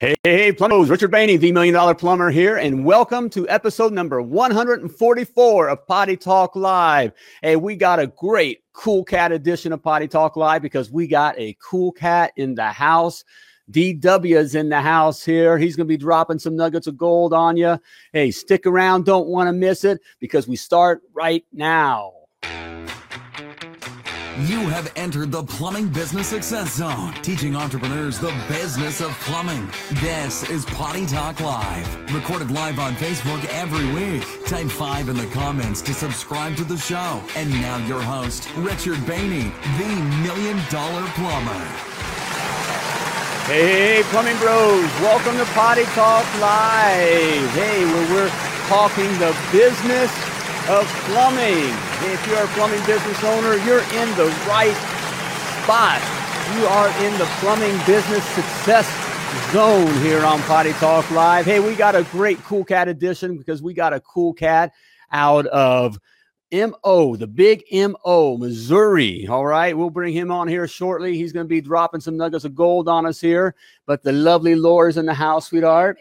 Hey, hey, plumbers, Richard Bainey, the Million Dollar Plumber here, and welcome to episode number 144 of Potty Talk Live. Hey, we got a great cool cat edition of Potty Talk Live because we got a cool cat in the house. DW is in the house here. He's going to be dropping some nuggets of gold on you. Hey, stick around. Don't want to miss it because we start right now. You have entered the Plumbing Business Success Zone, teaching entrepreneurs the business of plumbing. This is Potty Talk Live, recorded live on Facebook every week. Type 5 in the comments to subscribe to the show. And now your host, Richard Bainey, the Million Dollar Plumber. Hey, plumbing bros, welcome to Potty Talk Live. Hey, where we're talking the business of plumbing. If you're a plumbing business owner, you're in the right spot. You are in the plumbing business success zone here on Potty Talk Live. Hey, we got a great cool cat edition because we got a cool cat out of MO, the big MO, Missouri. All right. We'll bring him on here shortly. He's going to be dropping some nuggets of gold on us here. But the lovely Laura's in the house, sweetheart.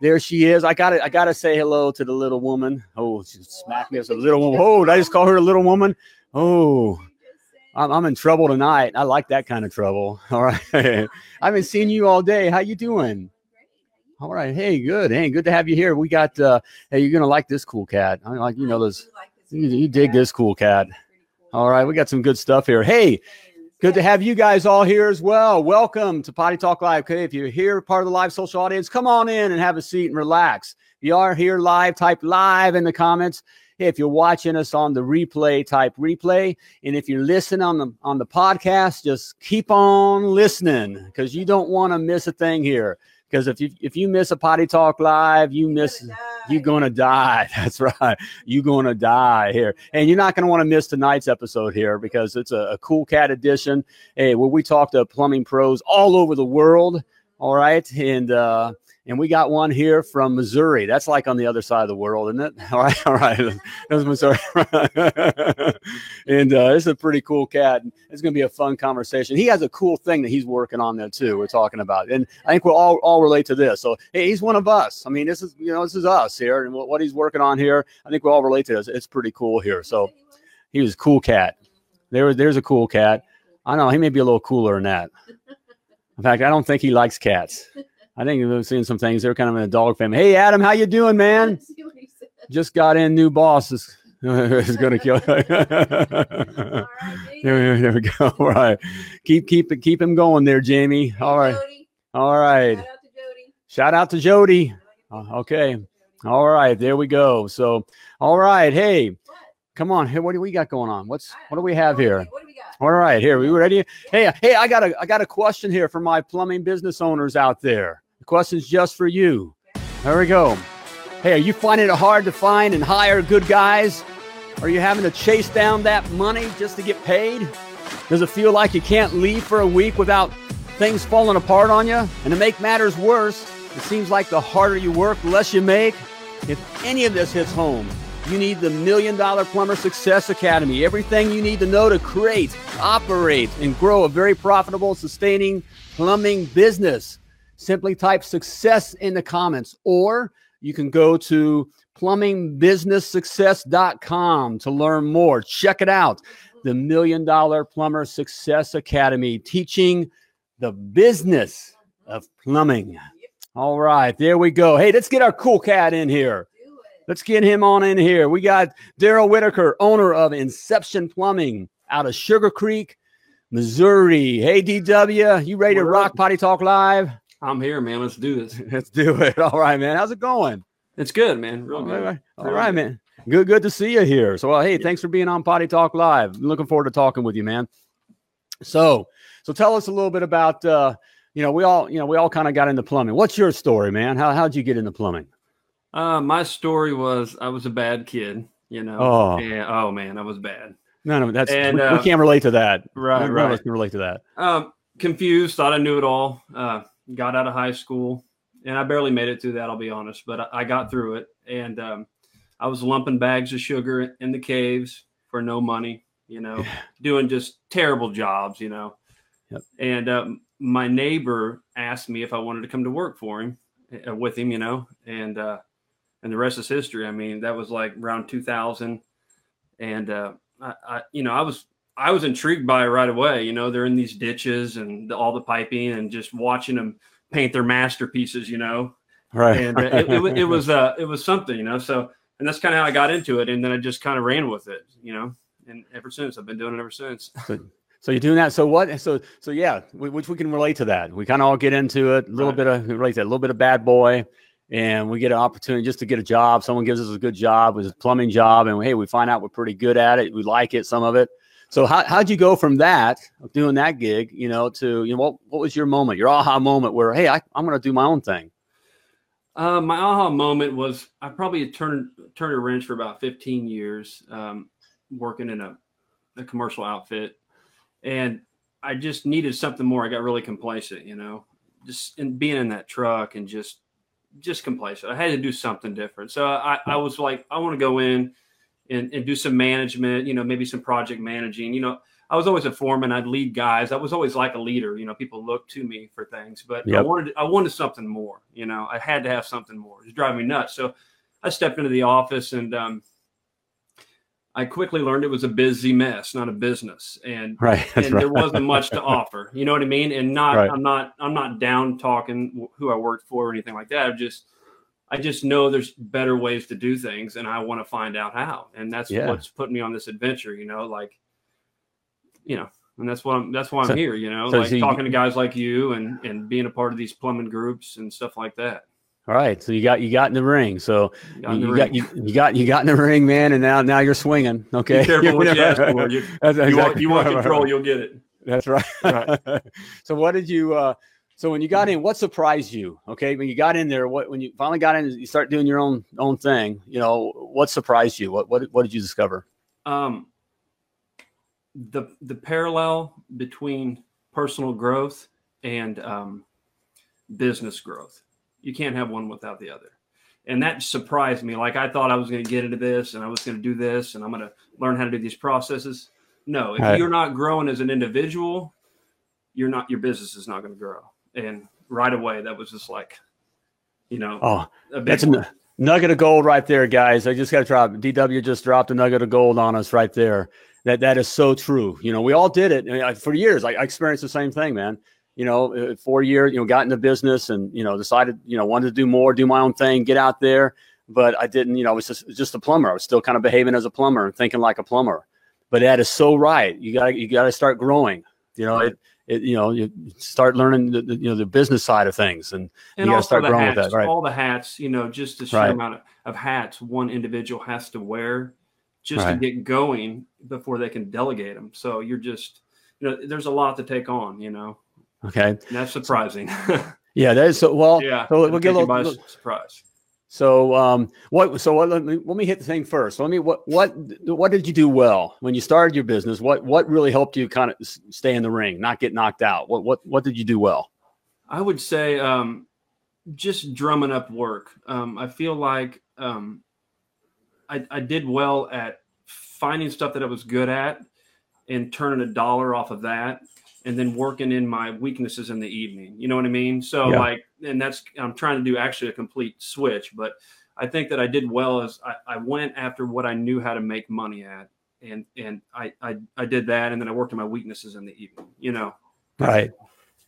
There she is. I got to I got to say hello to the little woman. Oh, she smacked me as a little woman. Oh, did I just call her a little woman? Oh, I'm, I'm in trouble tonight. I like that kind of trouble. All right. I haven't seen you all day. How you doing? All right. Hey, good. Hey, good to have you here. We got, uh, hey, you're to like this cool cat. I like, you know, those, you, you dig this cool cat. All right. We got some good stuff here. Hey, Good to have you guys all here as well. Welcome to Potty Talk Live. Okay, if you're here, part of the live social audience, come on in and have a seat and relax. If you are here live, type live in the comments. If you're watching us on the replay, type replay. And if you're listening on the on the podcast, just keep on listening because you don't want to miss a thing here. Because if you if you miss a potty talk live, you miss you're gonna die. That's right. You're gonna die here, and you're not gonna want to miss tonight's episode here because it's a, a cool cat edition. Hey, where we talk to plumbing pros all over the world. All right, and uh, and we got one here from Missouri. That's like on the other side of the world, isn't it? All right, all right. That's Missouri. and uh, it's a pretty cool cat. It's going to be a fun conversation. He has a cool thing that he's working on there too. We're talking about, and I think we'll all all relate to this. So hey, he's one of us. I mean, this is you know this is us here, and what he's working on here. I think we all relate to this. It's pretty cool here. So he was a cool cat. There, there's a cool cat. I know he may be a little cooler than that. In fact, I don't think he likes cats. I think we've seen some things. They're kind of in a dog family. Hey, Adam, how you doing, man? Just got in. New boss is, is going to kill. there, there we go. All right, keep keep it keep him going there, Jamie. All right, all right. Shout out to Jody. Out to Jody. Uh, okay, all right. There we go. So, all right. Hey, come on. Hey, what do we got going on? What's what do we have here? All right, here we ready? Hey, hey, I got a I got a question here for my plumbing business owners out there. The question's just for you. There we go. Hey, are you finding it hard to find and hire good guys? Are you having to chase down that money just to get paid? Does it feel like you can't leave for a week without things falling apart on you? And to make matters worse, it seems like the harder you work, the less you make. If any of this hits home, you need the Million Dollar Plumber Success Academy. Everything you need to know to create, operate, and grow a very profitable, sustaining plumbing business. Simply type success in the comments, or you can go to plumbingbusinesssuccess.com to learn more. Check it out. The Million Dollar Plumber Success Academy, teaching the business of plumbing. All right, there we go. Hey, let's get our cool cat in here. Let's get him on in here. We got Daryl Whitaker, owner of Inception Plumbing out of Sugar Creek, Missouri. Hey, DW, you ready to rock Potty Talk Live? I'm here, man. Let's do this. Let's do it. All right, man. How's it going? It's good, man. Real All good. right, all right, man. Good, good to see you here. So, well, hey, thanks for being on Potty Talk Live. Looking forward to talking with you, man. So, so tell us a little bit about, uh, you know, we all, you know, we all kind of got into plumbing. What's your story, man? How how'd you get into plumbing? Uh, my story was I was a bad kid, you know. Oh. And, oh man, I was bad. No, no, that's And, we, we uh, can't relate to that. right, None right. can relate to that. Um, confused, thought I knew it all. Uh, got out of high school, and I barely made it through that. I'll be honest, but I, I got through it. And um, I was lumping bags of sugar in the caves for no money, you know, doing just terrible jobs, you know. Yep. And um, my neighbor asked me if I wanted to come to work for him uh, with him, you know, and uh, and the rest is history. I mean, that was like around 2000, and uh, I, I, you know, I was I was intrigued by it right away. You know, they're in these ditches and the, all the piping, and just watching them paint their masterpieces. You know, right? And uh, it, it, it, was uh, it was something, you know. So, and that's kind of how I got into it, and then I just kind of ran with it, you know. And ever since, I've been doing it ever since. So you're doing that. So what? So so yeah, which we can relate to that. We kind of all get into it. A little right. bit of relate to a little bit of bad boy, and we get an opportunity just to get a job. Someone gives us a good job, was a plumbing job, and hey, we find out we're pretty good at it. We like it, some of it. So how how'd you go from that doing that gig, you know, to you know what what was your moment, your aha moment where hey, I, I'm going to do my own thing. Uh, my aha moment was I probably turned turned a wrench for about 15 years, um, working in a, a commercial outfit and I just needed something more. I got really complacent, you know, just in being in that truck and just just complacent. I had to do something different. So I, I was like, I want to go in and, and do some management, you know, maybe some project managing. You know, I was always a foreman. I'd lead guys. I was always like a leader. You know, people looked to me for things, but yep. I wanted I wanted something more. You know, I had to have something more. It was driving me nuts. So I stepped into the office and um, I quickly learned it was a busy mess, not a business, and right, and right. there wasn't much to offer. You know what I mean? And not, right. I'm not, I'm not down talking who I worked for or anything like that. I just, I just know there's better ways to do things, and I want to find out how. And that's yeah. what's put me on this adventure. You know, like, you know, and that's what I'm. That's why I'm here. You know, so like talking to guys like you and and being a part of these plumbing groups and stuff like that. All right, so you got you got in the ring. So got you, you got you, you, got you got in the ring, man, and now now you're swinging. Okay, Be careful what you ask for. You, exactly want, you want control, you'll get it. That's right. right. so what did you? uh So when you got in, what surprised you? Okay, when you got in there, what when you finally got in, you start doing your own own thing. You know, what surprised you? What what what did you discover? Um, the the parallel between personal growth and um, business growth you can't have one without the other. And that surprised me. Like I thought I was going to get into this and I was going to do this and I'm going to learn how to do these processes. No, if right. you're not growing as an individual, you're not your business is not going to grow. And right away, that was just like, you know, oh, a that's a nugget of gold right there, guys. I just got to drop. DW just dropped a nugget of gold on us right there. That that is so true. You know, we all did it for years. I, I experienced the same thing, man you know, uh, four year, you know, got into business and, you know, decided, you know, wanted to do more, do my own thing, get out there. But I didn't, you know, I was just, just a plumber. I was still kind of behaving as a plumber and thinking like a plumber. But that is so right. You got you got to start growing. You know, it, it, you know, you start learning the, the, you know the business side of things, and, and you got to start growing hats, with that. Right. All the hats, you know, just the sheer right. amount of, of, hats one individual has to wear just right. to get going before they can delegate them. So you're just, you know, there's a lot to take on. You know. Okay, that's surprising. yeah, that is so. Well, yeah, so we'll get a little, little surprise. So, um, what? So, what, let me let me hit the thing first. let me what what what did you do well when you started your business? What what really helped you kind of stay in the ring, not get knocked out? What what what did you do well? I would say um, just drumming up work. Um, I feel like um, I, I did well at finding stuff that I was good at and turning a dollar off of that and then working in my weaknesses in the evening. You know what I mean? So yeah. like, and that's I'm trying to do actually a complete switch, but I think that I did well as I, I went after what I knew how to make money at, and and I, I I did that, and then I worked on my weaknesses in the evening. You know, right.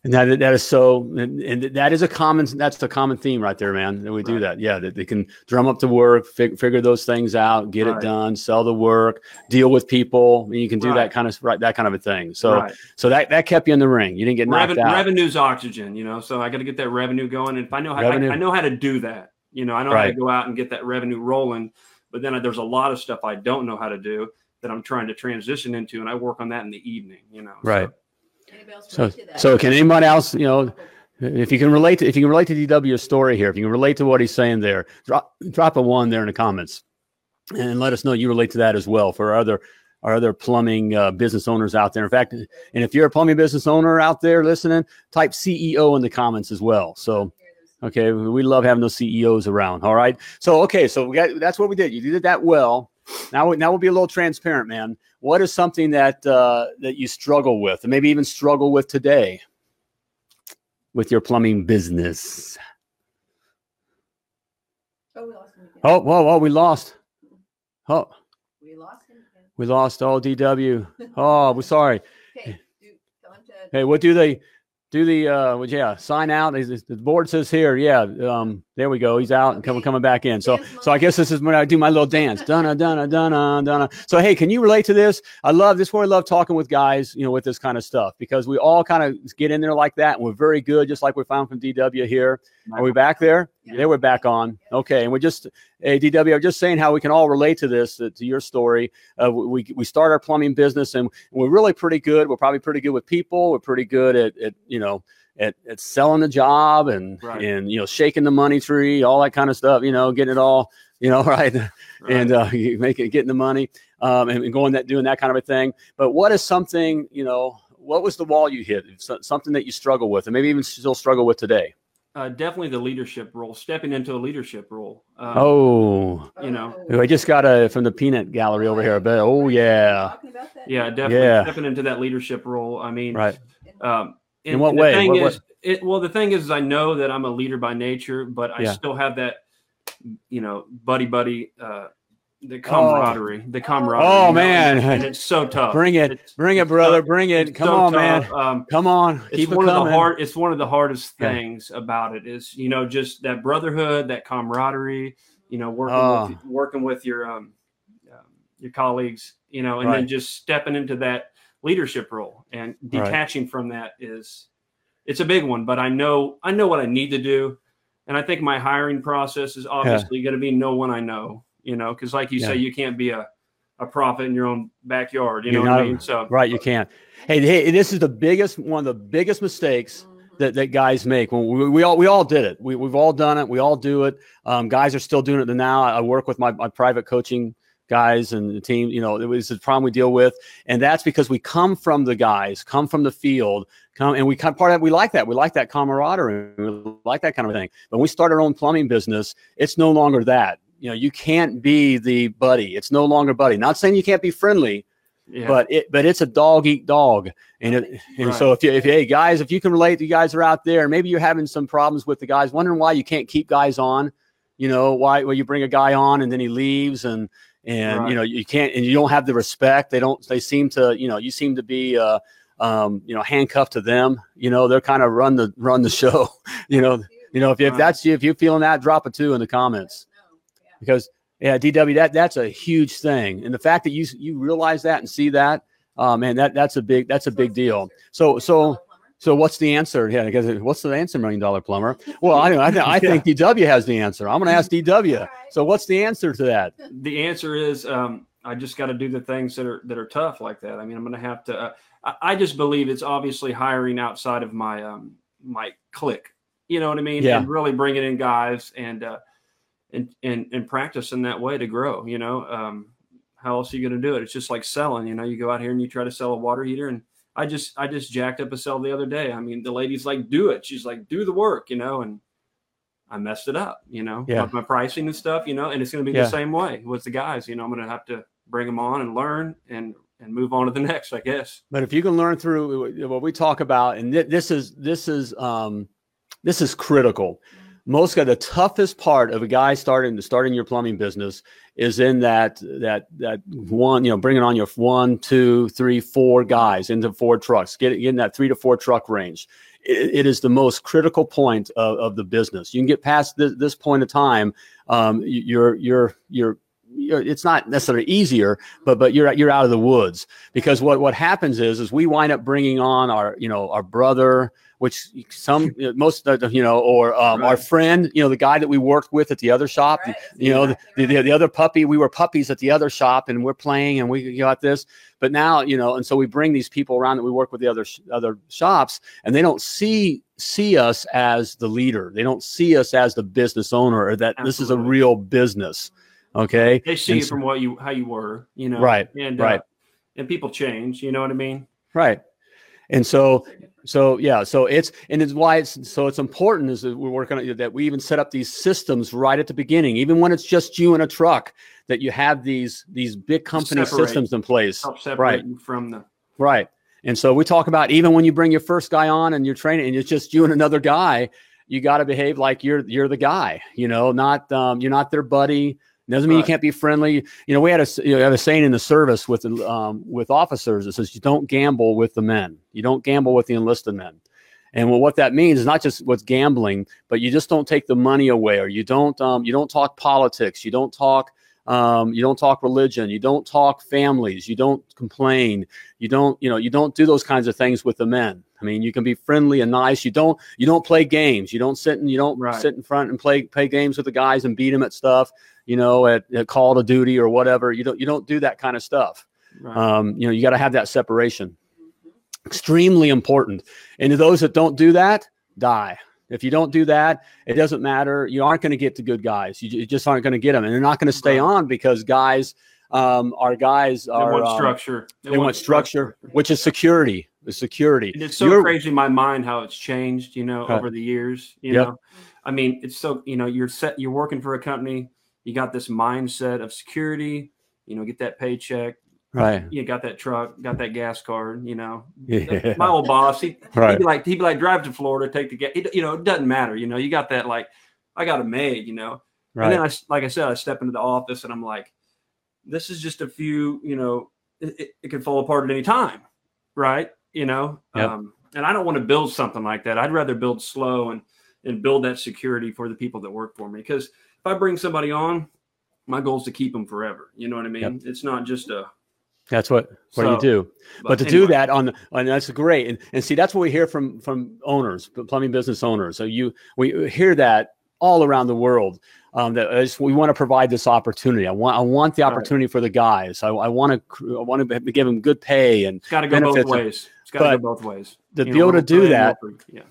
And that that is so, and, and, that is a common. That's the common theme right there, man. That we do that. Yeah, that they can drum up to work, fig, figure those things out, get right. it done, sell the work, deal with people. And you can do right. that kind of right, that kind of a thing. So, right. so that that kept you in the ring. You didn't get knocked Reven- out. Revenue's oxygen, you know. So I got to get that revenue going, and if I know how, I, I, know how to do that. You know, I know how to go out and get that revenue rolling. But then there's a lot of stuff I don't know how to do that I'm trying to transition into, and I work on that in the evening. You know, right. So, so, so can anyone else, you know, if you can relate to if you can relate to DW's story here, if you can relate to what he's saying there, drop drop a one there in the comments, and let us know you relate to that as well for our other our other plumbing uh, business owners out there. In fact, and if you're a plumbing business owner out there listening, type CEO in the comments as well. So. Okay, we love having those CEOs around. All right, so okay, so we got that's what we did. You did that well. Now, now we'll be a little transparent, man what is something that uh, that you struggle with, and maybe even struggle with today? with your plumbing business? Oh, we lost him again. Oh, whoa, whoa, we lost. Oh, We lost him again. we lost. Oh, DW. Oh, we're sorry. Okay, do. Hey, what do they do? The uh, well, yeah, sign out. The board says here, yeah. Um, there we go. He's out and coming coming back in. So, so I guess this is when I do my little dance. Donna, donna, donna, donna. So, hey, can you relate to this? I love this. is Where I love talking with guys, you know, with this kind of stuff because we all kind of get in there like that, and we're very good, just like we found from DW here. Are we back there? Yeah. There we're back on. Okay, and we're just, hey, DW, I'm just saying how we can all relate to this, uh, to your story. Uh, we we start our plumbing business, and we're really pretty good. We're probably pretty good with people. We're pretty good at, at you know, at, at selling the job and Right. and you know, shaking the money tree, all that kind of stuff. You know, getting it all, you know, right, Right. and uh, you make it, getting the money, um, and, and going that doing that kind of a thing. But what is something, you know, what was the wall you hit? Something that you struggle with, and maybe even still struggle with today. Uh, definitely the leadership role, stepping into a leadership role. Um, Oh, you know. I just got a from the peanut gallery over here. But oh yeah, Talking about that yeah, definitely Yeah. stepping into that leadership role. I mean, right. Um, In what way? thing What- is, it, well, the thing is, I know that I'm a leader by nature, but I Yeah. still have that, you know, buddy buddy, uh, the camaraderie, the camaraderie. Oh, you know, man. and, and it's so tough. Bring it, It's- bring it, brother, tough. bring it. It's Come so on, tough. man. Um, Come on, it's keep it one of the hard. It's one of the hardest Yeah. things about it is you know just that brotherhood, that camaraderie. You know, working Oh. with working with your um, um your colleagues. You know, and Right. then just stepping into that leadership role and Right. detaching from that is it's a big one. But I know I know what I need to do, and I think my hiring process is obviously going to be no one I know. You know, because like you Yeah. say, you can't be a a prophet in your own backyard. You You're know what not I a- mean? So Right, you can't. Hey, hey, this is the biggest one of the biggest mistakes Mhm. that, that guys make. When we, we all we all did it. We we've all done it. We all do it. Um, guys are still doing it now. I work with my, my private coaching guys and the team. You know, it was the problem we deal with, and that's because we come from the guys, come from the field, come and we kind part of that. we like that. We like that camaraderie. We like that kind of thing. But when we start our own plumbing business, it's no longer that. You know, you can't be the buddy. It's no longer buddy. Not saying you can't be friendly, yeah. but it but it's a dog eat dog and it, and Right. so if you if you, hey guys if you can relate you guys are out there maybe you're having some problems with the guys wondering why you can't keep guys on you know why well you bring a guy on and then he leaves and and Right. you know you can't and you don't have the respect they don't they seem to you know you seem to be uh um you know handcuffed to them you know they're kind of run the run the show you know you know if, you, if that's you if you're feeling that drop a two in the comments. Because yeah, DW that that's a huge thing, and the fact that you you realize that and see that, uh, man, that that's a big that's a big deal. So so so what's the answer? Yeah, because what's the answer, million dollar plumber? Well, I I, th- I think DW has the answer. I'm going to ask DW. All right. So what's the answer to that? the answer is um, I just got to do the things that are that are tough like that. I mean, I'm going to have to. Uh, I, I just believe it's obviously hiring outside of my um, my clique. You know what I mean? Yeah. And really bringing in guys and uh, and and and practice in that way to grow. You know, um, how else are you going to do it? It's just like selling. You know, you go out here and you try to sell a water heater and. I just I just jacked up a sell the other day. I mean, the lady's like, "Do it." She's like, "Do the work," you know, and I messed it up, you know, Yeah. with my pricing and stuff, you know, and it's going to be Yeah. the same way with the guys. You know, I'm going to have to bring them on and learn and and move on to the next, I guess. But if you can learn through what we talk about, and thi- this is this is um, this is critical. Most of the toughest part of a guy starting to starting your plumbing business is in that that that one, you know, bringing on your one, two, three, four guys into four trucks, get getting that three to four truck range. It, it is the most critical point of, of the business. You can get past this, this point of time, um, you're you're you're, it's not necessarily easier, but but you're you're out of the woods. Because what what happens is is we wind up bringing on our you know our brother, which some most of you know or um, our friend, you know the guy that we worked with at the other shop, Right, you know the, the, right. the other puppy we were puppies at the other shop and we're playing and we got this. But now you know and so we bring these people around that we work with the other sh- other shops and they don't see see us as the leader. They don't see us as the business owner or that this is a real business okay They see And it so- from what you how you were, you know, Right, And right. Uh, and people change. You know what I mean? right and so so yeah so it's and it's why it's so it's important is that we're working on that we even set up these systems right at the beginning even when it's just you in a truck that you have these these big company separate. systems in place Right. you from the Right. And so we talk about even when you bring your first guy on and you're training and it's just you and another guy, you got to behave like you're you're the guy. You know, not um, you're not their buddy. Doesn't mean you can't be friendly. You know, we had a you know, have a saying in the service with um, with officers that says you don't gamble with the men. You don't gamble with the enlisted men. And well, what that means is not just what's gambling, but you just don't take the money away, or you don't um, you don't talk politics, you don't talk um, you don't talk religion, you don't talk families, you don't complain, you don't you know you don't do those kinds of things with the men. I mean, you can be friendly and nice. You don't you don't play games. You don't sit and you don't Right. sit in front and play play games with the guys and beat them at stuff. You know, at, at Call of Duty or whatever. You don't you don't do that kind of stuff. Right. Um, you know, you got to have that separation. Extremely important. And to those that don't do that, die. If you don't do that, it doesn't matter. You aren't going to get the good guys. You, you just aren't going to get them, and they're not going to stay Right. on because guys, um, our guys they are want um, structure. they want structure, which is security. The security. And it's so You're- crazy in my mind how it's changed, you know, Right. over the years. You Yep. know, I mean, it's so you know, you're set, you're working for a company, you got this mindset of security, you know, get that paycheck, Right. you got that truck, got that gas card, you know. Yeah. My old boss, he, Right. he'd be like, he'd be like, drive to Florida, take the gas. It, you know, it doesn't matter. You know, you got that like, I got a maid, You know, Right. and then I, like I said, I step into the office and I'm like, this is just a few. You know, it, it, it could fall apart at any time, right? You know, Yep. um, and I don't want to build something like that. I'd rather build slow and and build that security for the people that work for me. Because if I bring somebody on, my goal is to keep them forever. You know what I mean? It's not just a. That's what what So, you do. But, to do that on, on that's great. And, and see, that's what we hear from from owners, plumbing business owners. So you we hear that all around the world. Um, that is, we want to provide this opportunity. I want I want the Right. opportunity for the guys. I, I want to I want to give them good pay and It's got to go both ways. It's got to go both ways. to You be know, able to do that, Yeah.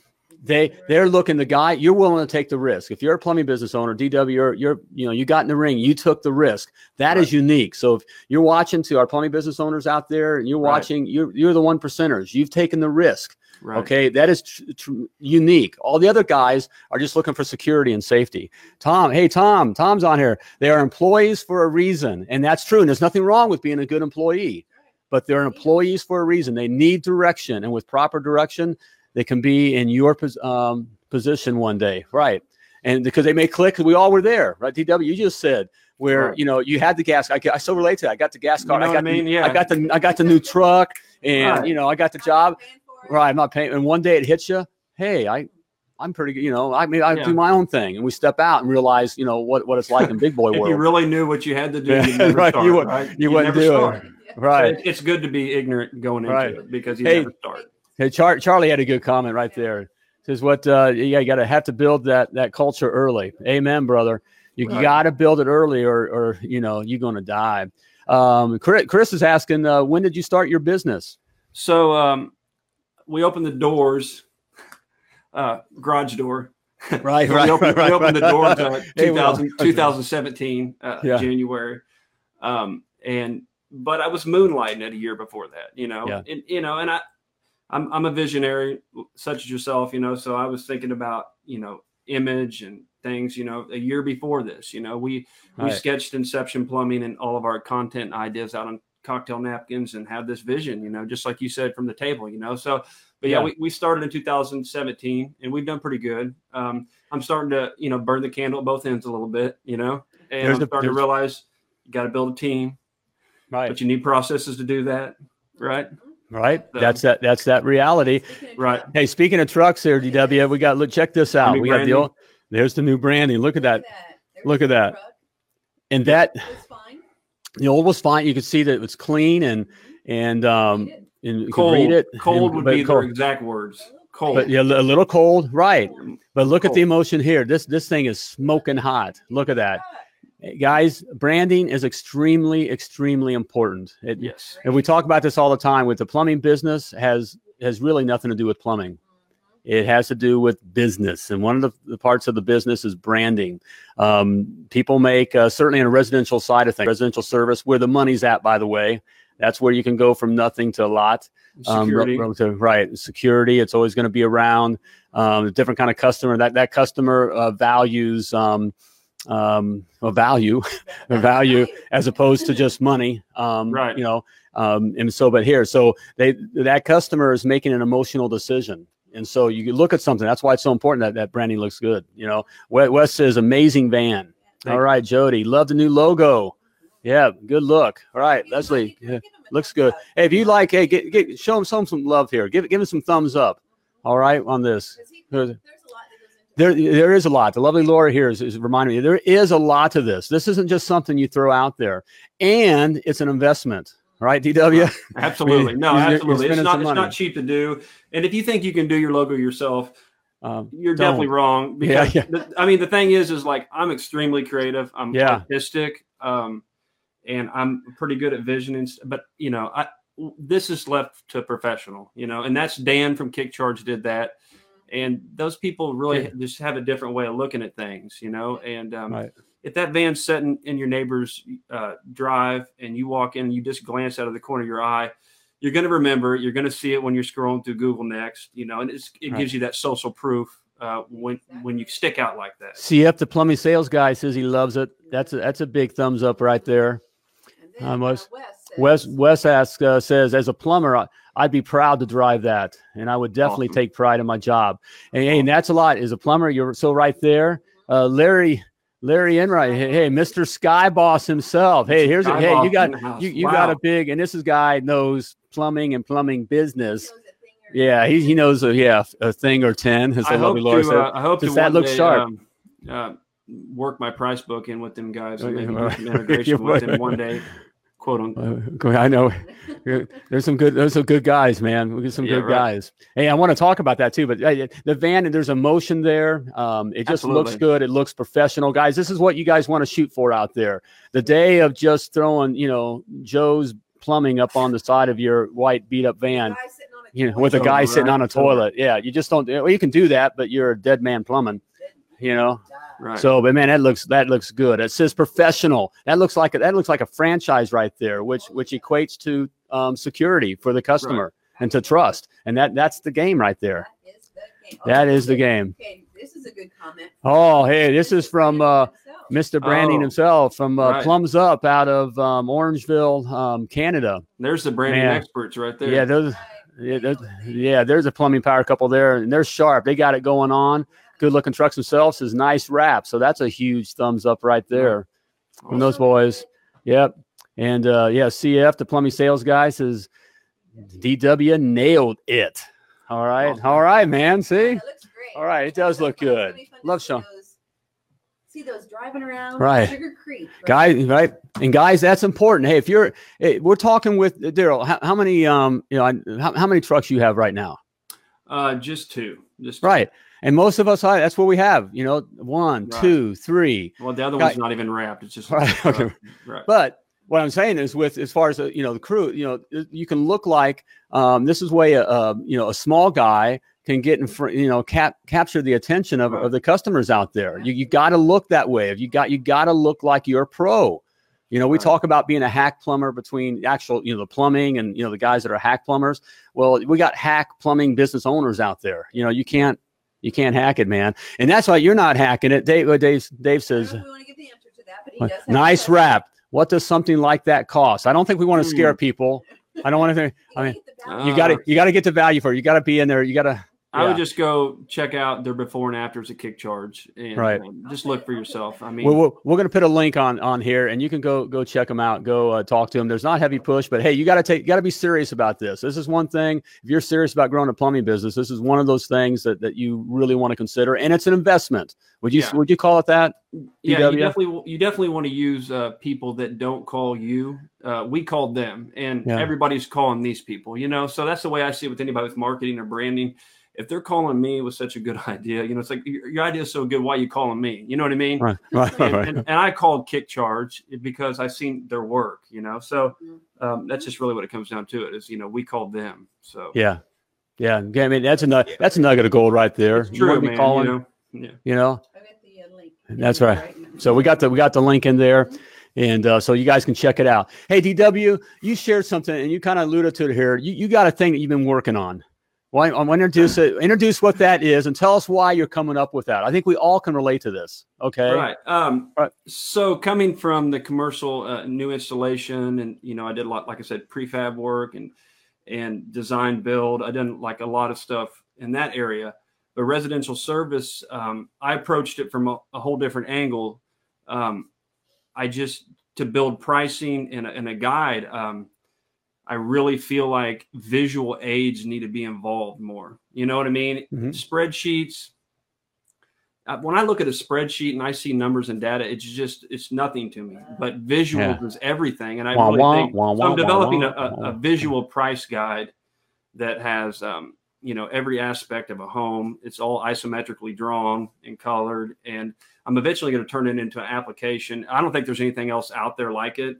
they they're looking the guy you're willing to take the risk if you're a plumbing business owner dw you're, you're you know you got in the ring you took the risk That is Right. unique so if you're watching to our plumbing business owners out there and you're Right. watching you're you're the one percenters you've taken the risk Right. okay that is tr- tr- unique all the other guys are just looking for security and safety tom hey tom tom's on here they are employees for a reason and that's true and there's nothing wrong with being a good employee but they're employees for a reason they need direction and with proper direction they can be in your pos- um, position one day, right? And because they may click, we all were there, right? DW, you just said where Right. you know you had the gas. I, I still relate to that. I got the gas You know I got I mean? the, Yeah. I got the I got the new truck, and Right. you know I got the job. Right, I'm not paying. And one day it hits you. Hey, I. I'm pretty good, you know. I mean, I Yeah. do my own thing, and we step out and realize, you know, what, what it's like in big boy If world. you really knew what you had to do, Yeah, you'd never right, start, you would- right? you You'd wouldn't never do it. right. It- It's good to be ignorant going into Right. it because you Hey, never start. Hey, Char- Charlie had a good comment right there. Says what? Uh, yeah, you got to have to build that that culture early. Amen, brother. You, Right. got to build it early, or or you know you're going to die. Um, Chris, Chris is asking, uh, when did you start your business? So um, we opened the doors, uh, garage door. Right, we right, opened, right, we opened right. the doors uh, 2000, 2017 uh, Yeah. January, um, and but I was moonlighting it a year before that, you know, Yeah. and you know, and I, I'm I'm a visionary such as yourself, you know, so I was thinking about you know image and things, you know, a year before this, you know, we we Right. sketched Inception Plumbing and all of our content ideas out on cocktail napkins and have this vision, you know, just like you said from the table, you know. So, but yeah, Yeah. we, we started in 2017 and we've done pretty good. Um, I'm starting to, you know, burn the candle at both ends a little bit, you know, and There's I'm the- starting to realize you got to build a team, Right, but you need processes to do that, right? right. the- That's that. That's that reality. Right. Hey, speaking of trucks, here, DW, we got look. Check this out. new We got the old. There's the new branding. Look at that. Look at that. And that It's fine. The old was fine. You could see that it was clean and and um and you could Cold, read it. cold and- would be cold. their exact words. Cold. But yeah, a little cold, right? But look at the emotion here. This this thing is smoking hot. Look at that, guys. Branding is extremely extremely important. It, yes. and we talk about this all the time. With the plumbing business has has really nothing to do with plumbing. It has to do with business, and one of the, the parts of the business is branding. Um, people make uh, certainly in a residential side of things, residential service, where the money's at. By the way, that's where you can go from nothing to a lot um, Security. relative- right security it's always going to be around um, a different kind of customer that that customer uh, values um, um, a value a value as opposed to just money um, Right. you know Um, and so, but here, so they that customer is making an emotional decision. And so you look at something. That's why it's so important that that branding looks good. You know, Wes Wes says amazing van. Thank All Jody, love the new logo. Yeah, good look. All right, Give 'em Leslie, yeah, give 'em a looks good. Hey, if you like, hey, get, get show them some some love here. Give give him some thumbs up. All right, on this. There's- There's a lot that goes into There, there is a lot. The lovely Laura here is, is reminding me there is a lot to this. This isn't just something you throw out there, and it's an investment, right? DW. Absolutely. No, You're- you're absolutely. It's not it's money. not cheap to do. And if you think you can do your logo yourself, Um, you're Don't. definitely wrong. Because yeah. The, I mean, the thing is, is like I'm extremely creative. I'm Yeah. artistic, um, and I'm pretty good at visioning. But you know, I this is left to professional. You know, and that's Dan from Kick Charge did that. And those people really Yeah. just have a different way of looking at things. You know, and um, Right. If that van's sitting in your neighbor's uh, drive and you walk in and you just glance out of the corner of your eye, you're going to remember. You're going to see it when you're scrolling through Google Next. You know, and it's, it Right. gives you that social proof uh, when when you stick out like that. CF, the plumbing sales guy, says he loves it. That's a, that's a big thumbs up right there. And then, Um, uh, Wes- Wes Wes says- Wes asks uh, says as a plumber, I, I'd be proud to drive that, and I would definitely Awesome. take pride in my job. And, hey, and that's a lot. As a plumber, you're so right there. Uh, Larry Larry Enright, hey, hey, Mr. Sky Boss himself. Hey, here's a, hey, you got in the house. you, you got a big, and this is guy knows plumbing and plumbing business. knows a thing or- Yeah, he, he knows a yeah a thing or ten. As I hope lovely Laura to. said. Uh, I hope Does to that one look day, sharp? Um, uh, work my price book in with them guys and Okay, maybe all do some integration with them one day. Quote unquote. Uh, I know there's some good there's some good guys, man. We get some Yeah, good right. guys. Hey, I want to talk about that too. But uh, the van, and there's emotion there. Um, it just looks good. It looks professional, guys. This is what you guys want to shoot for out there. The day of just throwing, you know, Joe's plumbing up on the side of your white beat up van. Guy sitting on a You know, with a guy sitting on a toilet. Yeah, you just don't. Well, you can do that, but you're a dead man plumbing. You know. Right. So, but man, that looks that looks good. It says professional. That looks like a, that looks like a franchise right there, which which equates to um, security for the customer and to trust. And that that's the game right there. That is the game. That Okay, is the game. Okay, this is a good comment. Oh, hey, this is from uh, Mr. Branding Oh, himself from uh, right. Plums Up out of um, Orangeville, um, Canada. There's the branding Man. experts right there. Yeah, those. Yeah, there's, yeah, there's a plumbing power couple there, and they're sharp. They got it going on. Good looking trucks themselves. Is nice wrap. So that's a huge thumbs up right there. from those boys. Yep. And uh, yeah, CF, the plumbing sales guy, says DW nailed it. All right. Awesome. All right, man. See? That looks great. All right, it does look good. gonna be fun to Love see Sean. those- See those driving around Right. Sugar Creek. right? Guys, right? And guys, that's important. Hey, if you're, hey, we're talking with Daryl. How, how many, um, you know, how, how many trucks you have right now? Uh, just two. Just two. Right. And most of us, that's what we have. You know, one, Right. two, three. Well, the other Guy- one's not even wrapped. It's just Right, okay. Right. But what I'm saying is, with as far as uh, you know, the crew, you know, you can look like um, this is way a, a you know a small guy can get in front, you know, cap, capture the attention of, Right. of the customers out there. You you got to look that way. If you got you got to look like you're a pro. You know, we Right. talk about being a hack plumber between actual, you know, the plumbing and you know the guys that are hack plumbers. Well, we got hack plumbing business owners out there. You know, you can't you can't hack it, man. And that's why you're not hacking it. Dave, uh, Dave, Dave says, don't know if we want to get the answer to that, but he does have nice a question. wrap. What does something like that cost? I don't think we want to scare Hmm. people. I don't want to. You I mean, get the balance. you got to Uh, you got to get the value for it. You got to be in there. You got to. I Yeah. would just go check out their before and afters at Kick Charge, and Right. um, just look for yourself. I mean, We're, we're, we're going to put a link on on here, and you can go go check them out. Go uh, talk to them. There's not heavy push, but hey, you got to take. Got to be serious about this. This is one thing. If you're serious about growing a plumbing business, this is one of those things that, that you really want to consider, and it's an investment. Would you Yeah. Would you call it that? yeah, you definitely you definitely want to use uh, people that don't call you. Uh, we called them, and Yeah. everybody's calling these people. You know, so that's the way I see it with anybody with marketing or branding. If they're calling me with such a good idea, you know, it's like your, your idea is so good. Why are you calling me? You know what I mean? Right, right, right. and, right. and, and I called Kick Charge because I've seen their work, you know. So Mm-hmm. um, that's just really what it comes down to. It is, you know, we called them. So Yeah, yeah. I mean, that's a nug- that's a nugget of gold right there. it's true, wanna man. calling, You know, yeah. you know. I got the uh, link. That's right. So we got the we got the link in there, and uh, so you guys can check it out. Hey, DW, you shared something, and you kind of alluded to it here. You you got a thing that you've been working on. Well, I want to introduce it, introduce what that is, and tell us why you're coming up with that. I think we all can relate to this. Okay. Right. Um, Right. So coming from the commercial uh, new installation, and you know, I did a lot, like I said, prefab work and and design build. I done like a lot of stuff in that area. But residential service, um, I approached it from a, a whole different angle. Um, I just to build pricing and a, and a guide. Um, I really feel like visual aids need to be involved more. You know what I mean? Mhm. Spreadsheets. Uh, when I look at a spreadsheet and I see numbers and data, it's just it's nothing to me. But visuals is everything, and I wah, really wah, think wah, so I'm developing a, a visual price guide that has um, you know every aspect of a home. It's all isometrically drawn and colored, and I'm eventually going to turn it into an application. I don't think there's anything else out there like it.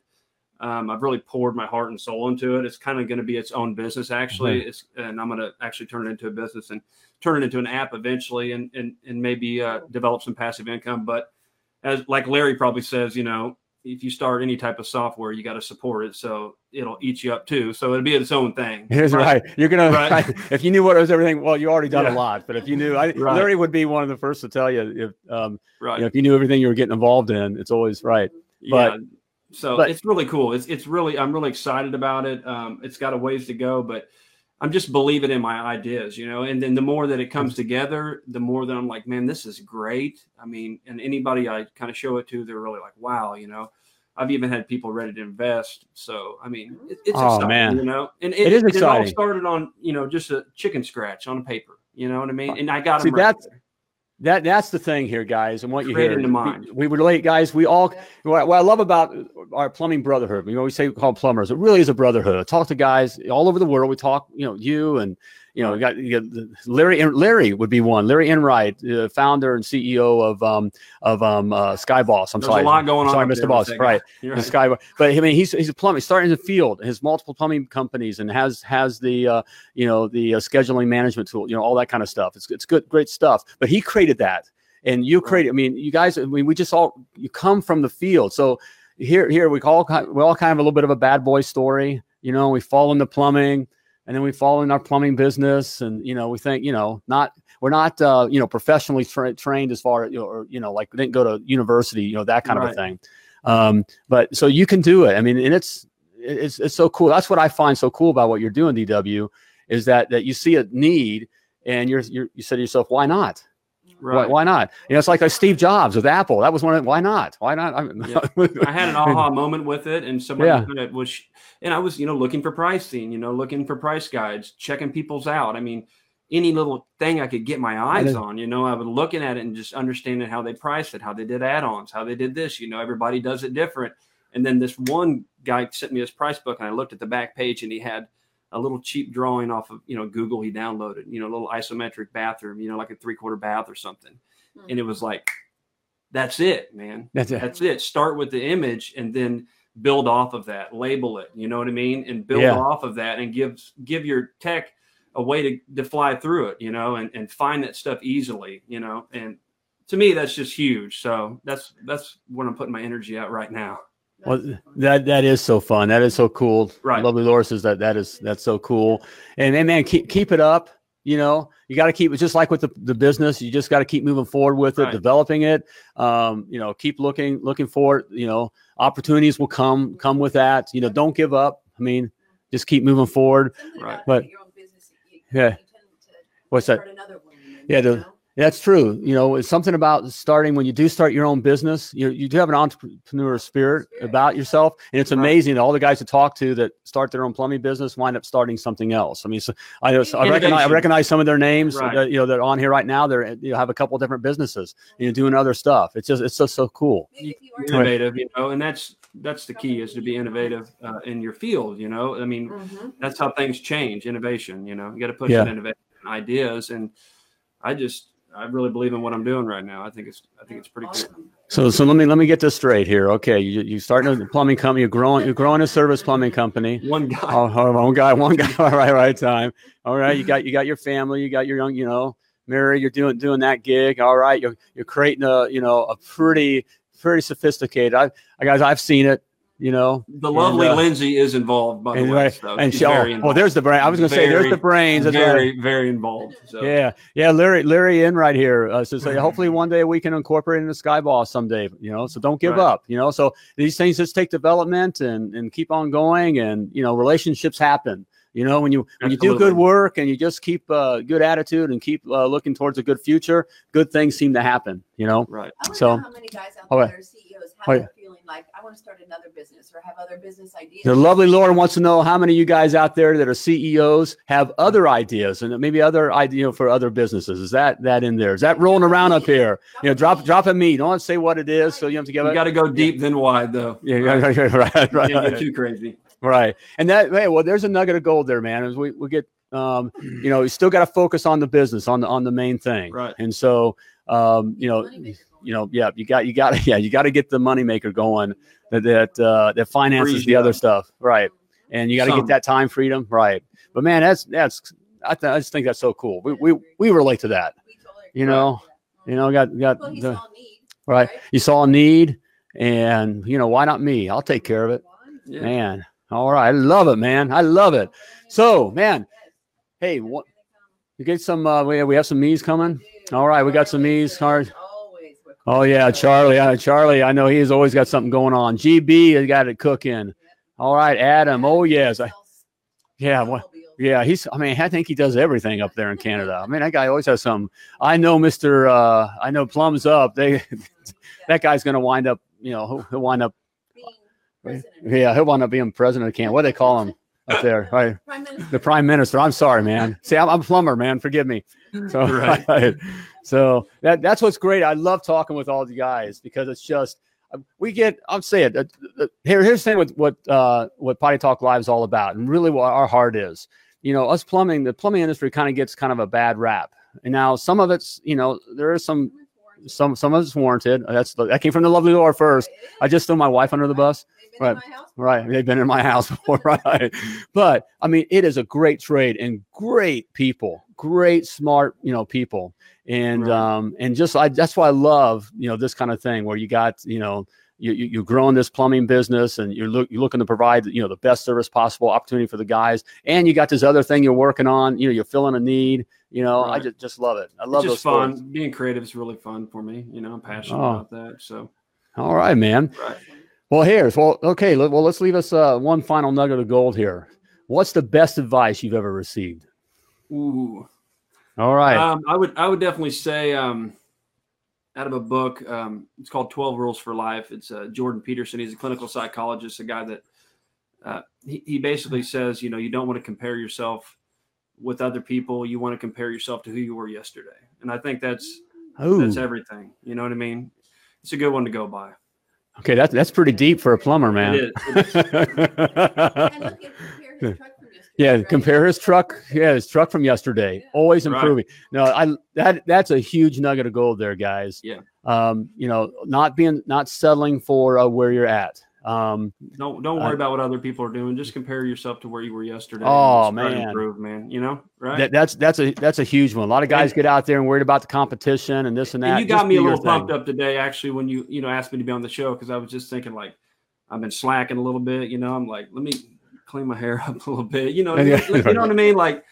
Um, I've really poured my heart and soul into it. It's kind of going to be its own business, actually. Mm-hmm. It's and I'm going to actually turn it into a business and turn it into an app eventually, and and and maybe uh, develop some passive income. But as like Larry probably says, you know, if you start any type of software, you got to support it, so it'll eat you up too. So it'll be its own thing. Here's right. You're gonna. Right. if you knew what was everything, well, you already done Yeah. a lot. But if you knew, I, Right. Larry would be one of the first to tell you if um, Right. you know, if you knew everything you were getting involved in. It's always right. but- yeah. So but- it's really cool. It's it's really I'm really excited about it. Um, it's got a ways to go, but I'm just believing in my ideas, you know. And then the more that it comes together, the more that I'm like, man, this is great. I mean, and anybody I kind of show it to, they're really like, wow, you know. I've even had people ready to invest. So I mean, it, it's Oh, exciting, man. you know. And It is exciting. It all started on you know just a chicken scratch on a paper. You know what I mean? And I got See, that's- there. That that's the thing here, guys, and what you hear. the mind. We, we relate, guys. We all. What, what I love about our plumbing brotherhood, we always say we call plumbers. It really is a brotherhood. I talk to guys all over the world. We talk, you know, you and you know, got, you got Larry. Larry would be one. Larry Enright, uh, founder and CEO of um of um uh, Skyboss. I'm There's sorry, a lot going on. Sorry, Mr. Boss. Right. You're the right. Sky, but I mean, he's he's a plumber. He's starting in the field. Has multiple plumbing companies and has has the uh, you know the uh, scheduling management tool. You know all that kind of stuff. It's it's good, great stuff. But he created that, and you created. I mean, you guys. I mean, we just all you come from the field. So here here we all kind we all kind of a little bit of a bad boy story. You know, we fall into plumbing, and then we fall in our plumbing business, and you know we think you know not. We're not, uh, you know, professionally tra- trained as far, you know, or you know, like we didn't go to university, you know, that kind of a thing. Um, but so you can do it. I mean, and it's it's it's so cool. That's what I find so cool about what you're doing, DW, is that that you see a need and you're, you're you said to yourself, why not? Why, Right. why not? You know, it's like, Steve Jobs with Apple. That was one. Of, why not? Why not? I, mean, I had an aha moment with it, and somebody Yeah. kind of was, and I was, you know, looking for pricing, you know, looking for price guides, checking people's out. I mean, any little thing I could get my eyes on, you know, I was looking at it and just understanding how they priced it, how they did add-ons, how they did this. You know, everybody does it different. And then this one guy sent me his price book, and I looked at the back page, and he had a little cheap drawing off of you know Google. He downloaded, you know, a little isometric bathroom, you know, like a three-quarter bath or something, hmm. and it was like, that's it, man. That's it. That's it. Start with the image and then build off of that. Label it. You know what I mean? And build Yeah. off of that and give give your tech a way to, to fly through it, you know, and, and find that stuff easily, you know. And to me that's just huge. So that's that's what I'm putting my energy out right now. Well, that that is so fun. That is so cool. Right. Lovely Laura says that that is that's so cool. And man, man, keep keep it up. You know, you got to keep it just like with the, the business. You just got to keep moving forward with it, Right. developing it. Um, you know, keep looking looking for it. You know, opportunities will come come with that. You know, don't give up. I mean, just keep moving forward. Right. But- your own business, you- you Yeah. tend to What's that? another one, Yeah, you the- know? That's true. You know, it's something about starting when you do start your own business. You you do have an entrepreneur spirit Spirit, about yourself, and it's amazing that all the guys I talk to that start their own plumbing business wind up starting something else. I mean, so I know I recognize, I recognize some of their names. Right. That, you know, they're on here right now. They're you know have a couple of different businesses. You know, doing other stuff. It's just it's just so cool. Maybe if you are- Innovative, you know, and that's that's the key is to be innovative uh, in your field, you know. I mean, Mhm. that's how things change innovation you know you got to push Yeah. in innovation ideas and i just i really believe in what i'm doing right now i think it's i think it's pretty good So so let me let me get this straight here. Okay, you you starting a plumbing company. You're growing you're growing a service plumbing company. one guy Oh, oh, one guy, one guy. All right, right time. All right, you got you got your family, you got your young, you know, Mary. You're doing doing that gig. All right, you're you're creating a you know a pretty pretty sophisticated. I, I guys, I've seen it. You know. The lovely uh, Lindsay is involved, by the And, way. so and she's she, oh, very oh, involved. there's the brain. I was going to say, there's the brains. That's right. very, very involved. So. Yeah, yeah, Larry, Larry, in right here. Uh, so, so hopefully one day we can incorporate into Skyboss someday. You know, so don't give Right. up. You know, so these things just take development and and keep on going, and you know, relationships happen. You know, when you when you do good work and you just keep uh, good attitude and keep uh, looking towards a good future, good things seem to happen. You know, Right. I So- know how many guys out Oh, there yeah. that are CEOs Oh, yeah. That feeling like I want to start another business or have other business ideas. the lovely Laura wants to know how many of you guys out there that are CEOs have other ideas and maybe other idea for other businesses. Is that that in there? Is that rolling around up here? You know, drop drop a me. Don't say what it is, so you have to give You got to go deep then wide, though. Yeah, right. right, right, right, Can't get too crazy. right. And that, hey, well, there's a nugget of gold there, man. As we, we get, um, you know, you still got to focus on the business, on the on the main thing, Right. And so, um, you know, Moneymaker going. You know, yeah, you got, you got, to, yeah, you got to get the moneymaker going that that uh, that finances Frees the you other stuff, right? And you got to get that time freedom, right? But man, that's that's I, th- I just think that's so cool. We we we relate to that, you know, you know. Got got Well, the, all need, right. You saw a need, and you know why not me? I'll take care of it, Yeah. man. All right, I love it, man. I love it. So, man, hey, what you get some? Uh, we we have some me's coming. All right, we got some me's cards. Oh yeah, Charlie. Uh, Charlie, I know he's always got something going on. GB has got it cooking. All right, Adam. Oh yes, I, yeah, what? Yeah, he's. I mean, I think he does everything up there in Canada. I mean, that guy always has some. I know, Mister. Uh, I know, Plums up. They, that guy's going to wind up. You know, he'll, he'll wind up. Yeah, he'll wind up being president of Canada. What do they call him up there? Right, Prime the prime minister. I'm sorry, man. See, I'm, I'm a plumber, man. Forgive me. So, Right. so that that's what's great. I love talking with all the guys because it's just uh, we get. I'm saying uh, uh, Here, here's the thing with what uh, what Potty Talk Live is all about, and really what our heart is. You know, us plumbing, the plumbing industry kind of gets kind of a bad rap. And now some of it's, you know, there is some some some of it's warranted. That's that came from the lovely Laura first. I just threw my wife under the bus. They've been in Right. Right. They've been in my house before. Right. But I mean, it is a great trade and great people, great, smart, you know, people. And, Right. um, and just, I, that's why I love, you know, this kind of thing where you got, you know, you, you, you're growing this plumbing business and you're, look, you're looking to provide, you know, the best service possible opportunity for the guys. And you got this other thing you're working on, you know, you're filling a need, you know, I just, just love it. I It's love just those fun. stories. Being creative is really fun for me. You know, I'm passionate Oh. about that. So, All right, man. right. Well, here's well, okay. Well, let's leave us uh, one final nugget of gold here. What's the best advice you've ever received? Ooh. All right. Um, I would I would definitely say um, out of a book. Um, it's called Twelve Rules for Life. It's uh, Jordan Peterson. He's a clinical psychologist, a guy that uh, he, he basically says, you know, you don't want to compare yourself with other people. You want to compare yourself to who you were yesterday. And I think that's Ooh. that's everything. You know what I mean? It's a good one to go by. okay, that's that's pretty deep for a plumber, man. It is. It is. And look at compare his truck from yesterday. yeah, right? compare his truck. Yeah, his truck from yesterday. Yeah. Always Right. improving. No, I that that's a huge nugget of gold there, guys. Yeah. Um, you know, not being not settling for uh, where you're at. Um, Don't don't worry about what other people are doing. Just compare yourself to where you were yesterday. Oh, and just try to man. improve, man. You know, right? that, that's that's a that's a huge one. A lot of guys And- get out there and worried about the competition and this and that. And you got Just me a little pumped thing. up today, actually, when you you know asked me to be on the show because I was just thinking like I've been slacking a little bit. You know, I'm like, let me clean my hair up a little bit. You know, Yeah. you know what I mean? Like,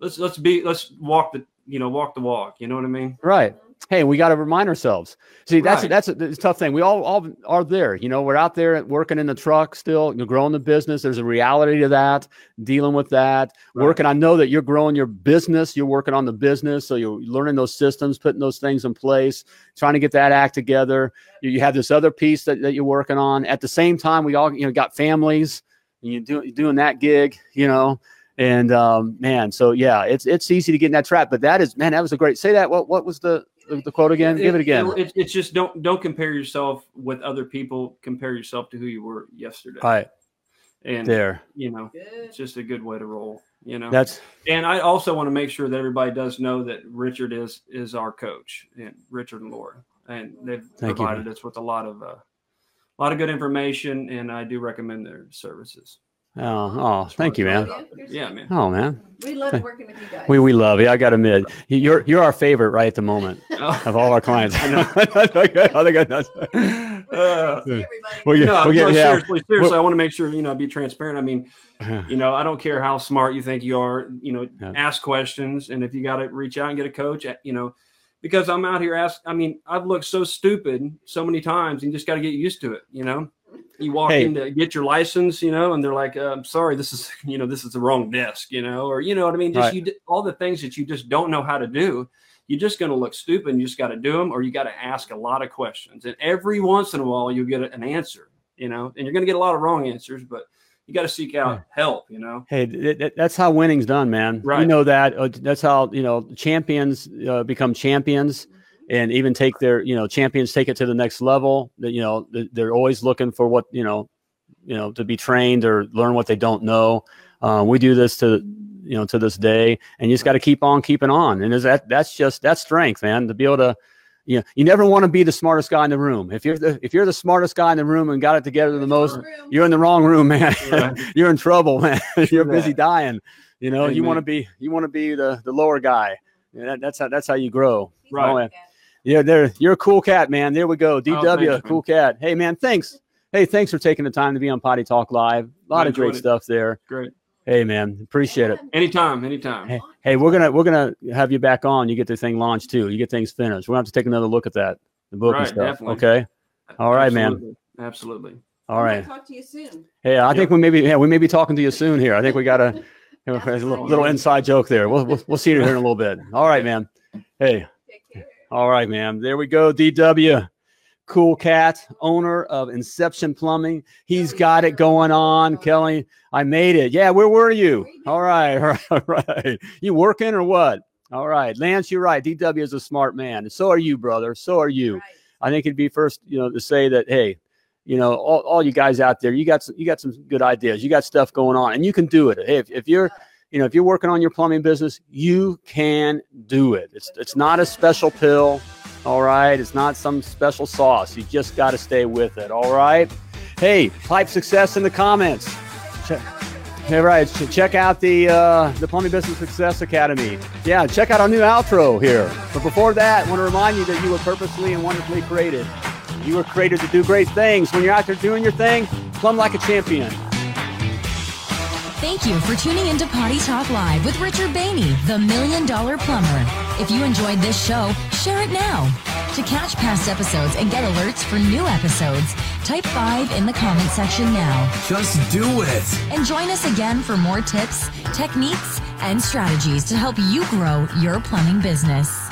let's let's be let's walk the you know walk the walk. You know what I mean? Right. Hey, we got to remind ourselves. See, that's Right. that's a, that's a tough thing. We all all are there. You know, we're out there working in the truck still, you're growing the business. There's a reality to that, dealing with that, Right. working. I know that you're growing your business. You're working on the business, so you're learning those systems, putting those things in place, trying to get that act together. You, you have this other piece that, that you're working on. At the same time, we all you know got families, and you do you're doing that gig. You know. And um, man, so yeah, it's it's easy to get in that trap, but that is man, that was a great. Say that. What what was the the, the quote again? Give it again. It, it's just don't don't compare yourself with other people. Compare yourself to who you were yesterday. All right, and there. you know, it's just a good way to roll. You know, That's and I also want to make sure that everybody does know that Richard is is our coach, and Richard and Laura, and they've Thank you, provided us with a lot of uh, a lot of good information, and I do recommend their services. Oh, oh, thank you, man. Yeah, man. Oh, man. We love working with you guys. We we love you. I got to admit, you're you're our favorite right at the moment Oh, of all our clients. I know. I think I know. uh, Well, yeah, no, well, no, yeah, yeah. seriously, seriously, I want to make sure you know be transparent. I mean, you know, I don't care how smart you think you are. You know, Yeah. ask questions, and if you got to reach out and get a coach, uh, you know, because I'm out here asking. I mean, I've looked so stupid so many times, and you just got to get used to it. You know, you walk Hey. in to get your license, you know, and they're like, "I'm sorry, this is you know this is the wrong desk," you know, or you know what I mean. Just Right. you all the things that you just don't know how to do. You're just going to look stupid. And you just got to do them, or you got to ask a lot of questions, and every once in a while you'll get an answer. You know, and you're going to get a lot of wrong answers, but you got to seek out help. You know. Hey, th- th- that's how winning's done, man. right. You know that. Uh, That's how you know champions uh, become champions, and even take their you know champions take it to the next level. That you know they're always looking for what you know, you know to be trained or learn what they don't know. Uh, we do this to you know to this day, and you just got to keep on keeping on. And is that that's just that's strength, man. To be able to. You, know, you never want to be the smartest guy in the room. If you're the if you're the smartest guy in the room and got it together the most, you're in the wrong room, man. Right. you're in trouble, man. you're busy dying. You know, you want to be you want to be the the lower guy. That, that's how that's how you grow. Right. Yeah. Yeah, there you're a cool cat, man. There we go. DW, Oh, thanks, cool cat. Hey man, thanks. Hey, thanks for taking the time to be on Potty Talk Live. A lot I of great it. stuff there. Great. Hey man, appreciate it. Anytime. Anytime. Hey, hey, we're gonna we're gonna have you back on. You get the thing launched too. You get things finished. We're gonna have to take another look at that, the book and stuff. definitely. Okay. All right, man. Absolutely. Absolutely. All right. Talk to you soon. Hey, I think Yeah. we maybe yeah we may be talking to you soon here. I think we got a, a little, little inside joke there. We'll, we'll we'll see you here in a little bit. All right, man. Hey, Take care. All right, man. There we go. DW, cool cat, owner of Inception Plumbing. He's got it going on. Kelly, I made it. Yeah, where were you? All right, all right. You working or what? All right, Lance, you're right. DW is a smart man, and so are you, brother. So are you. I think it'd be first, you know, to say that, hey, you know, all, all you guys out there, you got some, you got some good ideas, you got stuff going on, and you can do it. Hey, if, if you're, you know, if you're working on your plumbing business, you can do it. It's it's not a special pill, all right. It's not some special sauce. You just got to stay with it, all right. Hey, type success in the comments. Check, yeah, right. Check out the uh, the Plumbing Business Success Academy. Yeah, check out our new outro here. But before that, I want to remind you that you were purposely and wonderfully created. You were created to do great things. When you're out there doing your thing, plumb like a champion. Thank you for tuning into Potty Talk Live with Richard Bainey, the Million Dollar Plumber. If you enjoyed this show, share it now. To catch past episodes and get alerts for new episodes, type 5 in the comment section now. Just do it. And join us again for more tips, techniques, and strategies to help you grow your plumbing business.